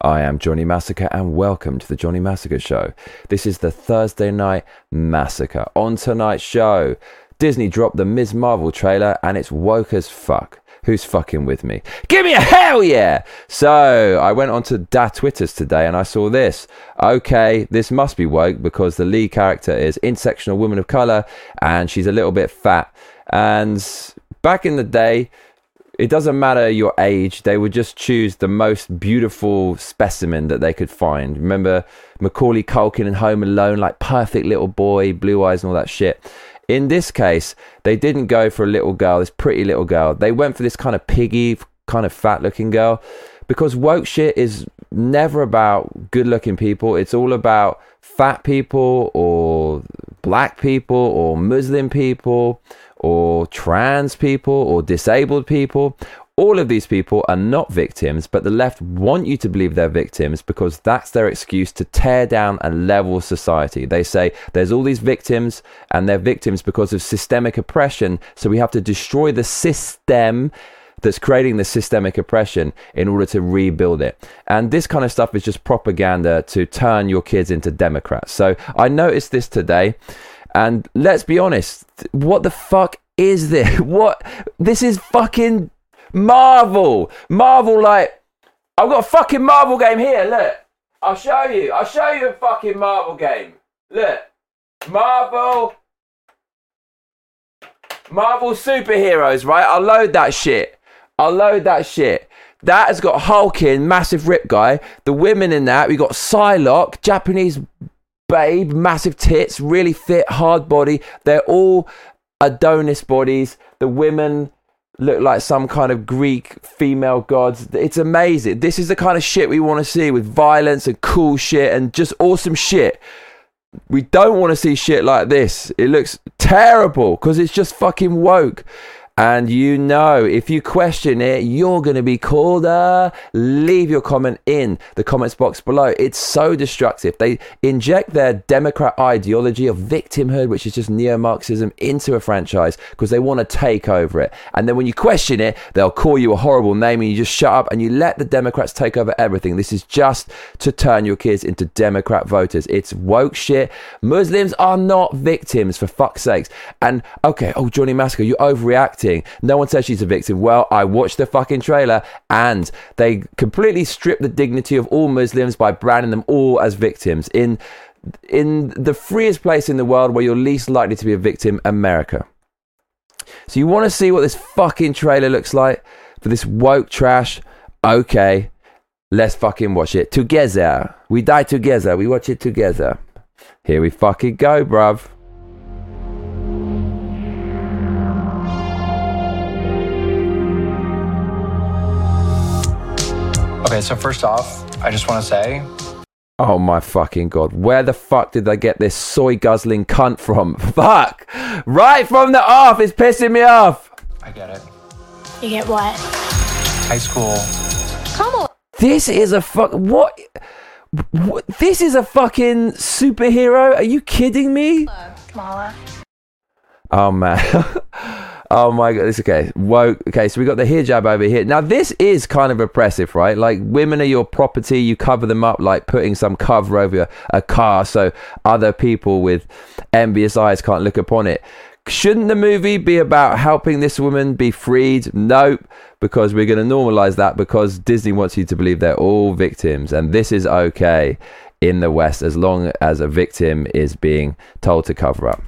I am Johnny Massacre and welcome to the Johnny Massacre Show. This is the Thursday Night Massacre. On tonight's show, Disney dropped the Ms. Marvel trailer and it's woke as fuck. Who's fucking with me? Give me a hell yeah! So I went onto Da Twitters today and I saw this. Okay, this must be woke because the lead character is intersectional woman of color and she's a little bit fat. And back in the day, it doesn't matter your age. They would just choose the most beautiful specimen that they could find. Remember Macaulay Culkin in Home Alone, like perfect little boy, blue eyes and all that shit. In this case, they didn't go for a little girl, this pretty little girl. They went for this kind of piggy, kind of fat looking girl because woke shit is never about good looking people. It's all about fat people or black people or Muslim people or trans people or disabled people. All of these people are not victims, but the left want you to believe they're victims because that's their excuse to tear down and level society. They say there's all these victims and they're victims because of systemic oppression, so we have to destroy the system that's creating the systemic oppression in order to rebuild it. And this kind of stuff is just propaganda to turn your kids into Democrats. So I noticed this today. And let's be honest, what the fuck is this? What? This is fucking Marvel. Marvel, like, I've got a fucking Marvel game here. Look, I'll show you. I'll show you a fucking Marvel game. Look, Marvel. Marvel superheroes, right? I'll load that shit. I'll load that shit. That has got Hulk in, massive rip guy. The women in that, we got Psylocke, Japanese babe, massive tits, really fit, hard body. They're all Adonis bodies. The women look like some kind of Greek female gods. It's amazing. This is the kind of shit we want to see with violence and cool shit and just awesome shit. We don't want to see shit like this. It looks terrible because it's just fucking woke. And you know, if you question it, you're going to be called. Uh, leave your comment in the comments box below. It's so destructive. They inject their Democrat ideology of victimhood, which is just neo Marxism, into a franchise because they want to take over it. And then when you question it, they'll call you a horrible name and you just shut up and you let the Democrats take over everything. This is just to turn your kids into Democrat voters. It's woke shit. Muslims are not victims, for fuck's sakes. And okay, oh, Johnny Massacre, you're overreacting no one says she's a victim. Well, I watched the fucking trailer and they completely strip the dignity of all Muslims by branding them all as victims in in the freest place in the world where you're least likely to be a victim, America. So you want to see what this fucking trailer looks like for this woke trash? Okay, let's fucking watch it together. We die together. We watch it together. Here we fucking go, bruv. Okay, so first off, I just want to say. Oh my fucking god. Where the fuck did they get this soy guzzling cunt from? Fuck! Right from the off, it's pissing me off! I get it. You get what? High school. Come on. This is a fuck. What? what? This is a fucking superhero? Are you kidding me? Kamala. Oh man. oh my god, it's okay. Woke. Okay, so we got the hijab over here. Now this is kind of oppressive, right? Like women are your property. You cover them up like putting some cover over a car so other people with envious eyes can't look upon it. Shouldn't the movie be about helping this woman be freed? Nope, because we're going to normalize that because Disney wants you to believe they're all victims and this is okay in the West as long as a victim is being told to cover up.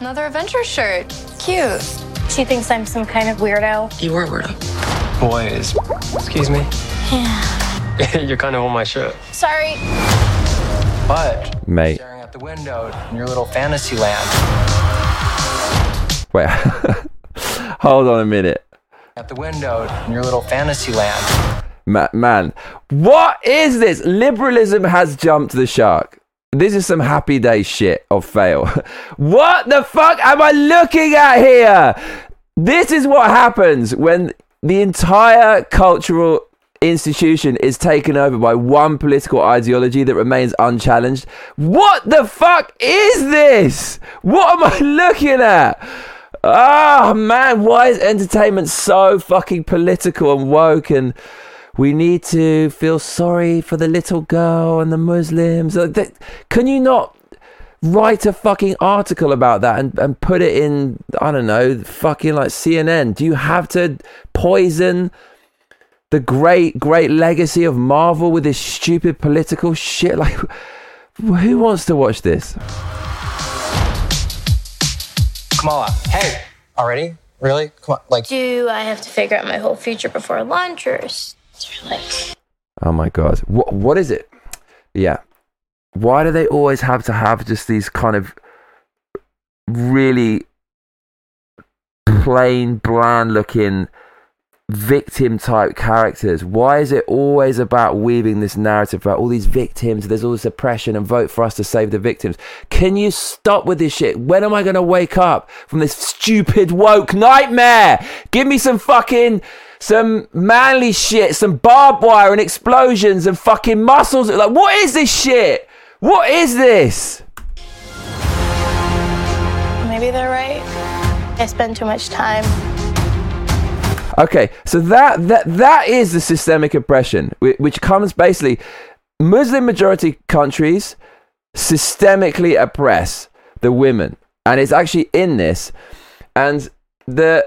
Another adventure shirt. Cute. She thinks I'm some kind of weirdo. You are a weirdo. Boys. Excuse me. Yeah. You're kind of on my shirt. Sorry. But Mate. staring out the window in your little fantasy land. Wait. Hold on a minute. At the window in your little fantasy land. Ma- man, what is this? Liberalism has jumped the shark. This is some happy day shit of fail. what the fuck am I looking at here? This is what happens when the entire cultural institution is taken over by one political ideology that remains unchallenged. What the fuck is this? What am I looking at? Ah, man, why is entertainment so fucking political and woke and we need to feel sorry for the little girl and the Muslims. Can you not write a fucking article about that and, and put it in, I don't know, fucking like CNN? Do you have to poison the great, great legacy of Marvel with this stupid political shit? Like, who wants to watch this? Kamala, hey, already? Really? Come on, like, Do I have to figure out my whole future before launchers? or is there Oh my god. What what is it? Yeah. Why do they always have to have just these kind of really plain, bland looking victim type characters? Why is it always about weaving this narrative about all these victims? There's all this oppression and vote for us to save the victims. Can you stop with this shit? When am I going to wake up from this stupid woke nightmare? Give me some fucking some manly shit, some barbed wire and explosions and fucking muscles. Like, what is this shit? What is this? maybe they're right? I spend too much time. Okay, so that that that is the systemic oppression, which comes basically Muslim majority countries systemically oppress the women, and it's actually in this, and the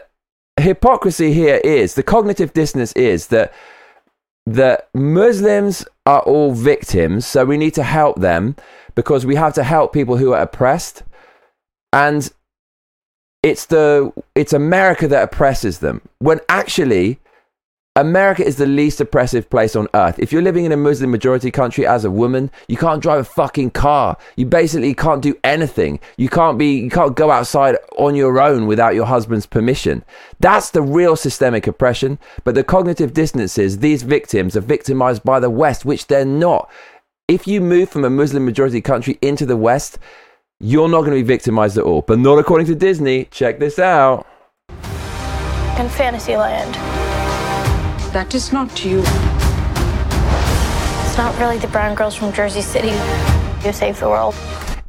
hypocrisy here is the cognitive dissonance is that that Muslims are all victims, so we need to help them because we have to help people who are oppressed, and it's the it's America that oppresses them. When actually, America is the least oppressive place on earth. If you're living in a Muslim majority country as a woman, you can't drive a fucking car. You basically can't do anything. You can't be you can't go outside on your own without your husband's permission. That's the real systemic oppression. But the cognitive dissonance is these victims are victimized by the West, which they're not. If you move from a Muslim majority country into the West, you're not going to be victimized at all. But not according to Disney. Check this out. In Fantasyland. That is not you. It's not really the brown girls from Jersey City who saved the world.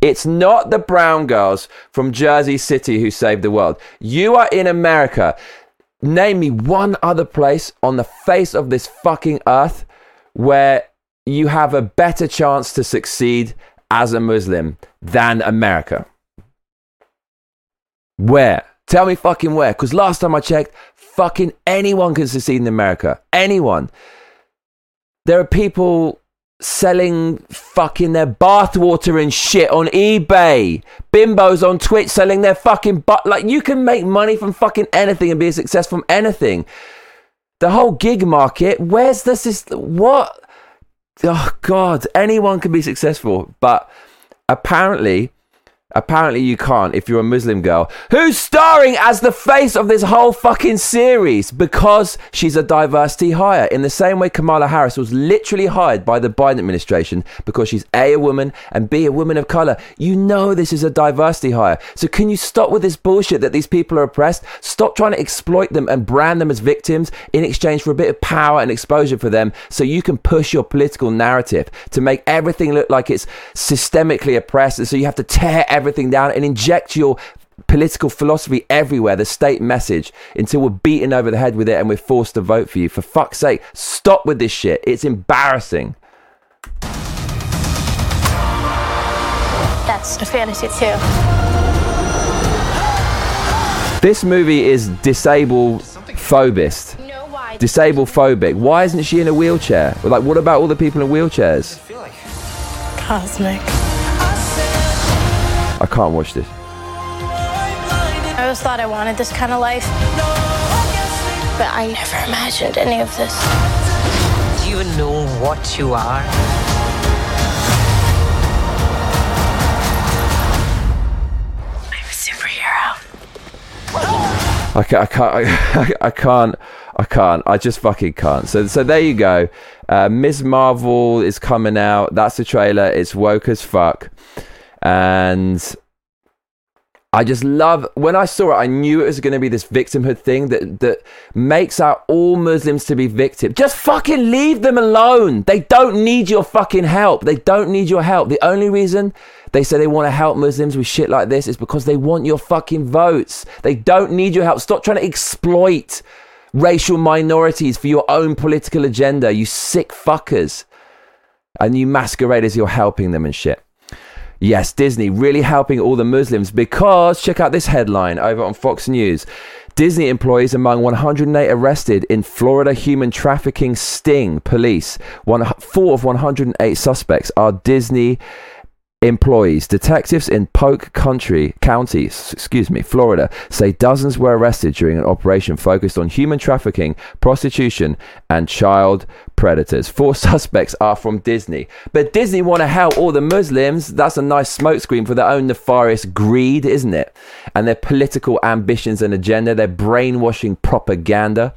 It's not the brown girls from Jersey City who saved the world. You are in America. Name me one other place on the face of this fucking earth where you have a better chance to succeed as a Muslim than America. Where? Tell me fucking where. Because last time I checked, fucking anyone can succeed in America. Anyone. There are people selling fucking their bathwater and shit on eBay. Bimbos on Twitch selling their fucking butt. Like, you can make money from fucking anything and be a success from anything. The whole gig market, where's the system? What? Oh, God. Anyone can be successful. But apparently, apparently you can't if you're a Muslim girl who's starring as the face of this whole fucking series because she's a diversity hire. In the same way Kamala Harris was literally hired by the Biden administration because she's A, a woman, and B, a woman of color. You know this is a diversity hire. So can you stop with this bullshit that these people are oppressed? Stop trying to exploit them and brand them as victims in exchange for a bit of power and exposure for them so you can push your political narrative to make everything look like it's systemically oppressed. And so you have to tear everything down and inject your political philosophy everywhere, the state message, until we're beaten over the head with it and we're forced to vote for you. For fuck's sake, stop with this shit. It's embarrassing. That's a fantasy too. This movie is disabled phobist. Disabled phobic. Why isn't she in a wheelchair? Like, what about all the people in wheelchairs? Cosmic. I can't watch this. I always thought I wanted this kind of life, but I never imagined any of this. Do you know what you are? I'm a superhero. I can't, I can't, I, I can't, I can't, I just fucking can't. So, so there you go. Uh, Ms. Marvel is coming out. That's the trailer. It's woke as fuck. And I just love, when I saw it, I knew it was going to be this victimhood thing that, that makes out all Muslims to be victims. Just fucking leave them alone. They don't need your fucking help. They don't need your help. The only reason they say they want to help Muslims with shit like this is because they want your fucking votes. They don't need your help. Stop trying to exploit racial minorities for your own political agenda, you sick fuckers. And you masquerade as you're helping them and shit. Yes, Disney really helping all the Muslims because check out this headline over on Fox News. Disney employees among 108 arrested in Florida human trafficking sting. Police. One, four of 108 suspects are Disney employees. Detectives in Polk Country County, excuse me, Florida, say dozens were arrested during an operation focused on human trafficking, prostitution, and child predators. Four suspects are from Disney, but Disney want to help all the Muslims. That's a nice smokescreen for their own nefarious greed, isn't it? And their political ambitions and agenda, their brainwashing propaganda.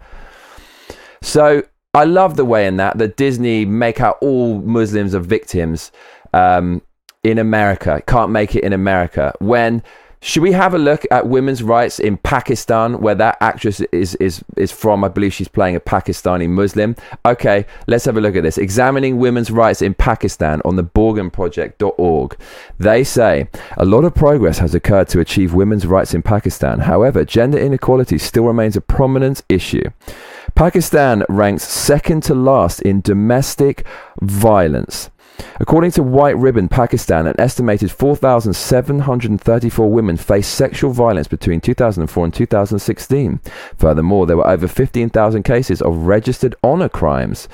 So I love the way in that that Disney make out all Muslims are victims. Um, in America, can't make it in America. When should we have a look at women's rights in Pakistan, where that actress is is is from? I believe she's playing a Pakistani Muslim. Okay, let's have a look at this. Examining women's rights in Pakistan on the BorgenProject.org. They say a lot of progress has occurred to achieve women's rights in Pakistan. However, gender inequality still remains a prominent issue. Pakistan ranks second to last in domestic violence. According to White Ribbon Pakistan, an estimated 4,734 women faced sexual violence between 2004 and 2016. Furthermore, there were over 15,000 cases of registered honor crimes.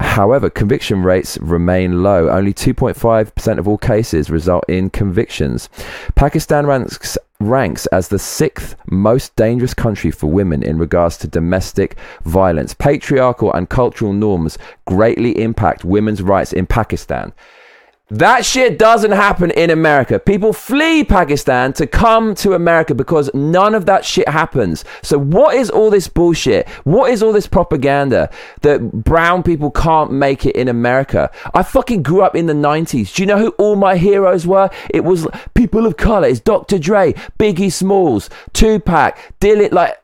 However, conviction rates remain low. Only 2.5% of all cases result in convictions. Pakistan ranks ranks as the sixth most dangerous country for women in regards to domestic violence. Patriarchal and cultural norms greatly impact women's rights in Pakistan. That shit doesn't happen in America. People flee Pakistan to come to America because none of that shit happens. So, what is all this bullshit? What is all this propaganda that brown people can't make it in America? I fucking grew up in the 90s. Do you know who all my heroes were? It was people of color. It's Dr. Dre, Biggie Smalls, Tupac, Dylan, like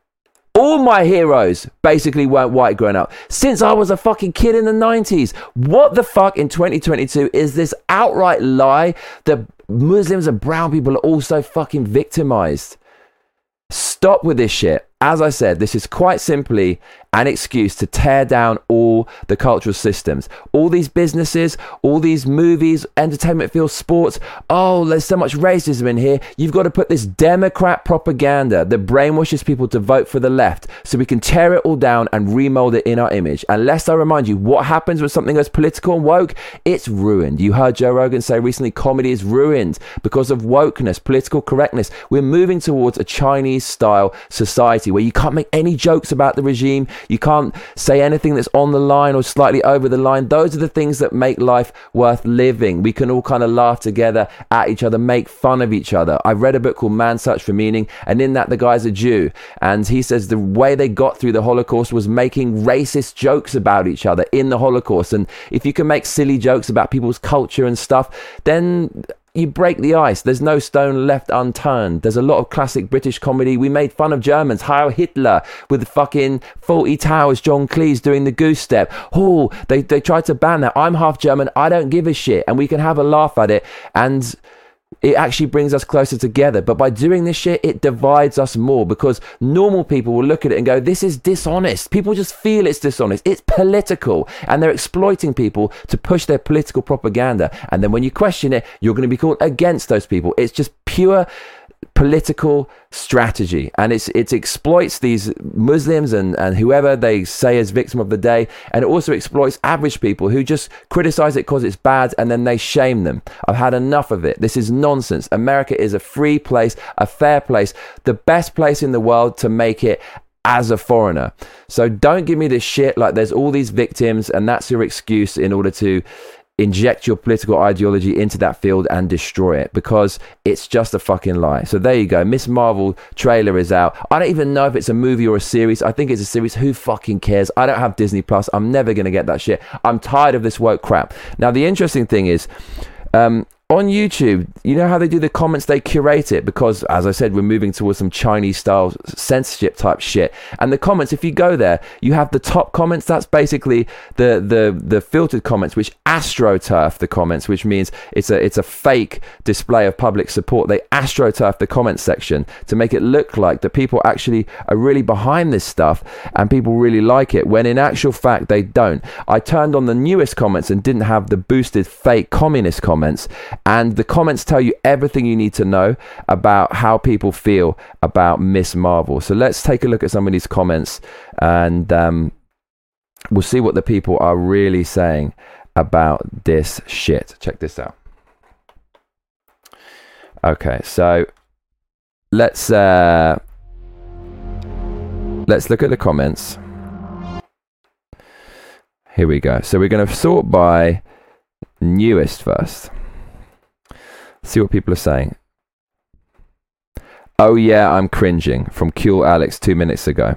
all my heroes basically weren't white growing up since I was a fucking kid in the 90s. What the fuck in 2022 is this outright lie that Muslims and brown people are also fucking victimized? Stop with this shit. As I said, this is quite simply an excuse to tear down all the cultural systems. All these businesses, all these movies, entertainment field, sports. Oh, there's so much racism in here. You've got to put this Democrat propaganda that brainwashes people to vote for the left so we can tear it all down and remold it in our image. Unless I remind you, what happens when something goes political and woke? It's ruined. You heard Joe Rogan say recently comedy is ruined because of wokeness, political correctness. We're moving towards a Chinese style society where you can't make any jokes about the regime. You can't say anything that's on the line or slightly over the line. Those are the things that make life worth living. We can all kind of laugh together at each other, make fun of each other. I read a book called Man Search for Meaning, and in that, the guy's a Jew. And he says the way they got through the Holocaust was making racist jokes about each other in the Holocaust. And if you can make silly jokes about people's culture and stuff, then you break the ice. There's no stone left unturned. There's a lot of classic British comedy. We made fun of Germans. Heil Hitler with fucking Fawlty Towers, John Cleese doing the goose step. Oh, they, they tried to ban that. I'm half German. I don't give a shit. And we can have a laugh at it. And it actually brings us closer together. But by doing this shit, it divides us more because normal people will look at it and go, this is dishonest. People just feel it's dishonest. It's political. And they're exploiting people to push their political propaganda. And then when you question it, you're going to be called against those people. It's just pure political strategy. And it's it exploits these muslims and and whoever they say is victim of the day. And it also exploits average people who just criticize it because it's bad and then they shame them. I've had enough of it. This is nonsense. America is a free place a fair place the best place in the world to make it as a foreigner. So don't give me this shit. Like there's all these victims and that's your excuse in order to inject your political ideology into that field and destroy it because it's just a fucking lie. So there you go. Miss Marvel trailer is out. I don't even know if it's a movie or a series. I think it's a series. Who fucking cares? I don't have Disney Plus. I'm never going to get that shit. I'm tired of this woke crap. Now, the interesting thing is, um, on YouTube, you know how they do the comments, they curate it because, as I said, we're moving towards some Chinese style censorship type shit. And the comments, if you go there, you have the top comments. That's basically the the the filtered comments, which astroturf the comments, which means it's a it's a fake display of public support. They astroturf the comments section to make it look like that people actually are really behind this stuff and people really like it. When in actual fact they don't. I turned on the newest comments and didn't have the boosted fake communist comments and the comments tell you everything you need to know about how people feel about Miss Marvel. So let's take a look at some of these comments and um, we'll see what the people are really saying about this shit. Check this out. Okay, so let's uh, let's look at the comments. Here we go. So we're going to sort by newest first see what people are saying. Oh yeah, I'm cringing from Cool Alex two minutes ago.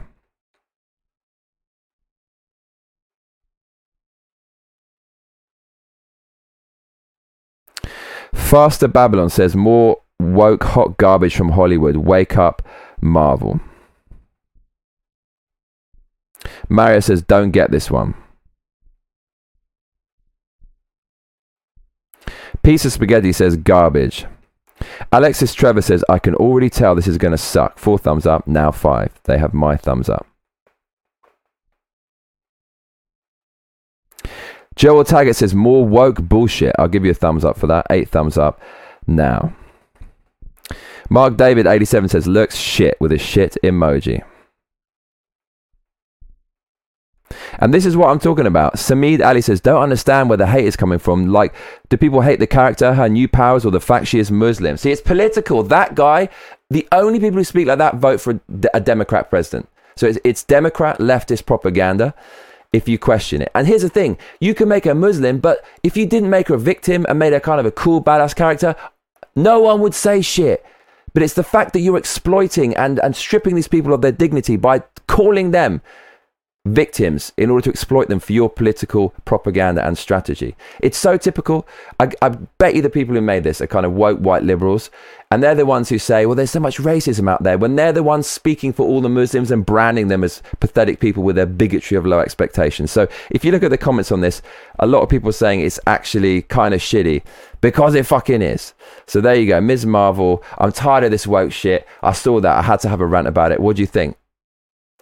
Faster Babylon says more woke hot garbage from Hollywood. Wake up, Marvel. Mario says don't get this one. Piece of spaghetti says garbage. Alexis Trevor says, I can already tell this is going to suck. Four thumbs up, now five. They have my thumbs up. Joel Taggart says, more woke bullshit. I'll give you a thumbs up for that. Eight thumbs up now. Mark David 87 says, looks shit with a shit emoji. And this is what I'm talking about. Samid Ali says, don't understand where the hate is coming from. Like, do people hate the character, her new powers, or the fact she is Muslim? See, it's political. That guy, the only people who speak like that vote for a Democrat president. So it's, it's Democrat leftist propaganda if you question it. And here's the thing you can make her Muslim, but if you didn't make her a victim and made her kind of a cool, badass character, no one would say shit. But it's the fact that you're exploiting and, and stripping these people of their dignity by calling them victims in order to exploit them for your political propaganda and strategy. It's so typical. I, I, bet you the people who made this are kind of woke white liberals, and they're the ones who say, well, there's so much racism out there, when they're the ones speaking for all the Muslims and branding them as pathetic people with their bigotry of low expectations. So if you look at the comments on this, a lot of people are saying it's actually kind of shitty because it fucking is. So there you go, Ms. Marvel. I'm tired of this woke shit. I saw that. I had to have a rant about it. What do you think?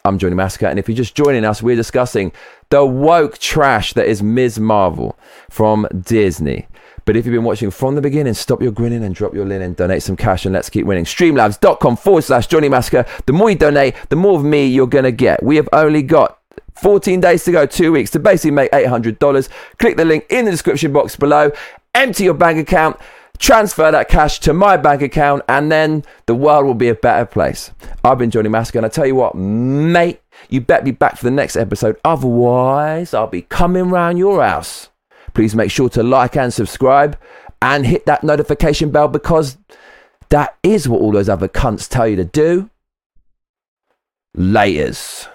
I'm Johnny Massacre, and if you're just joining us, we're discussing the woke trash that is Ms. Marvel from Disney. But if you've been watching from the beginning, stop your grinning and drop your linen, donate some cash, and let's keep winning. Streamlabs.com forward slash Johnny Massacre. The more you donate, the more of me you're going to get. We have only got 14 days to go, two weeks to basically make $800. Click the link in the description box below, empty your bank account transfer that cash to my bank account, and then the world will be a better place. I've been Johnny Massacre, and I tell you what, mate, you better be back for the next episode. Otherwise, I'll be coming round your house. Please make sure to like and subscribe and hit that notification bell because that is what all those other cunts tell you to do. Laters.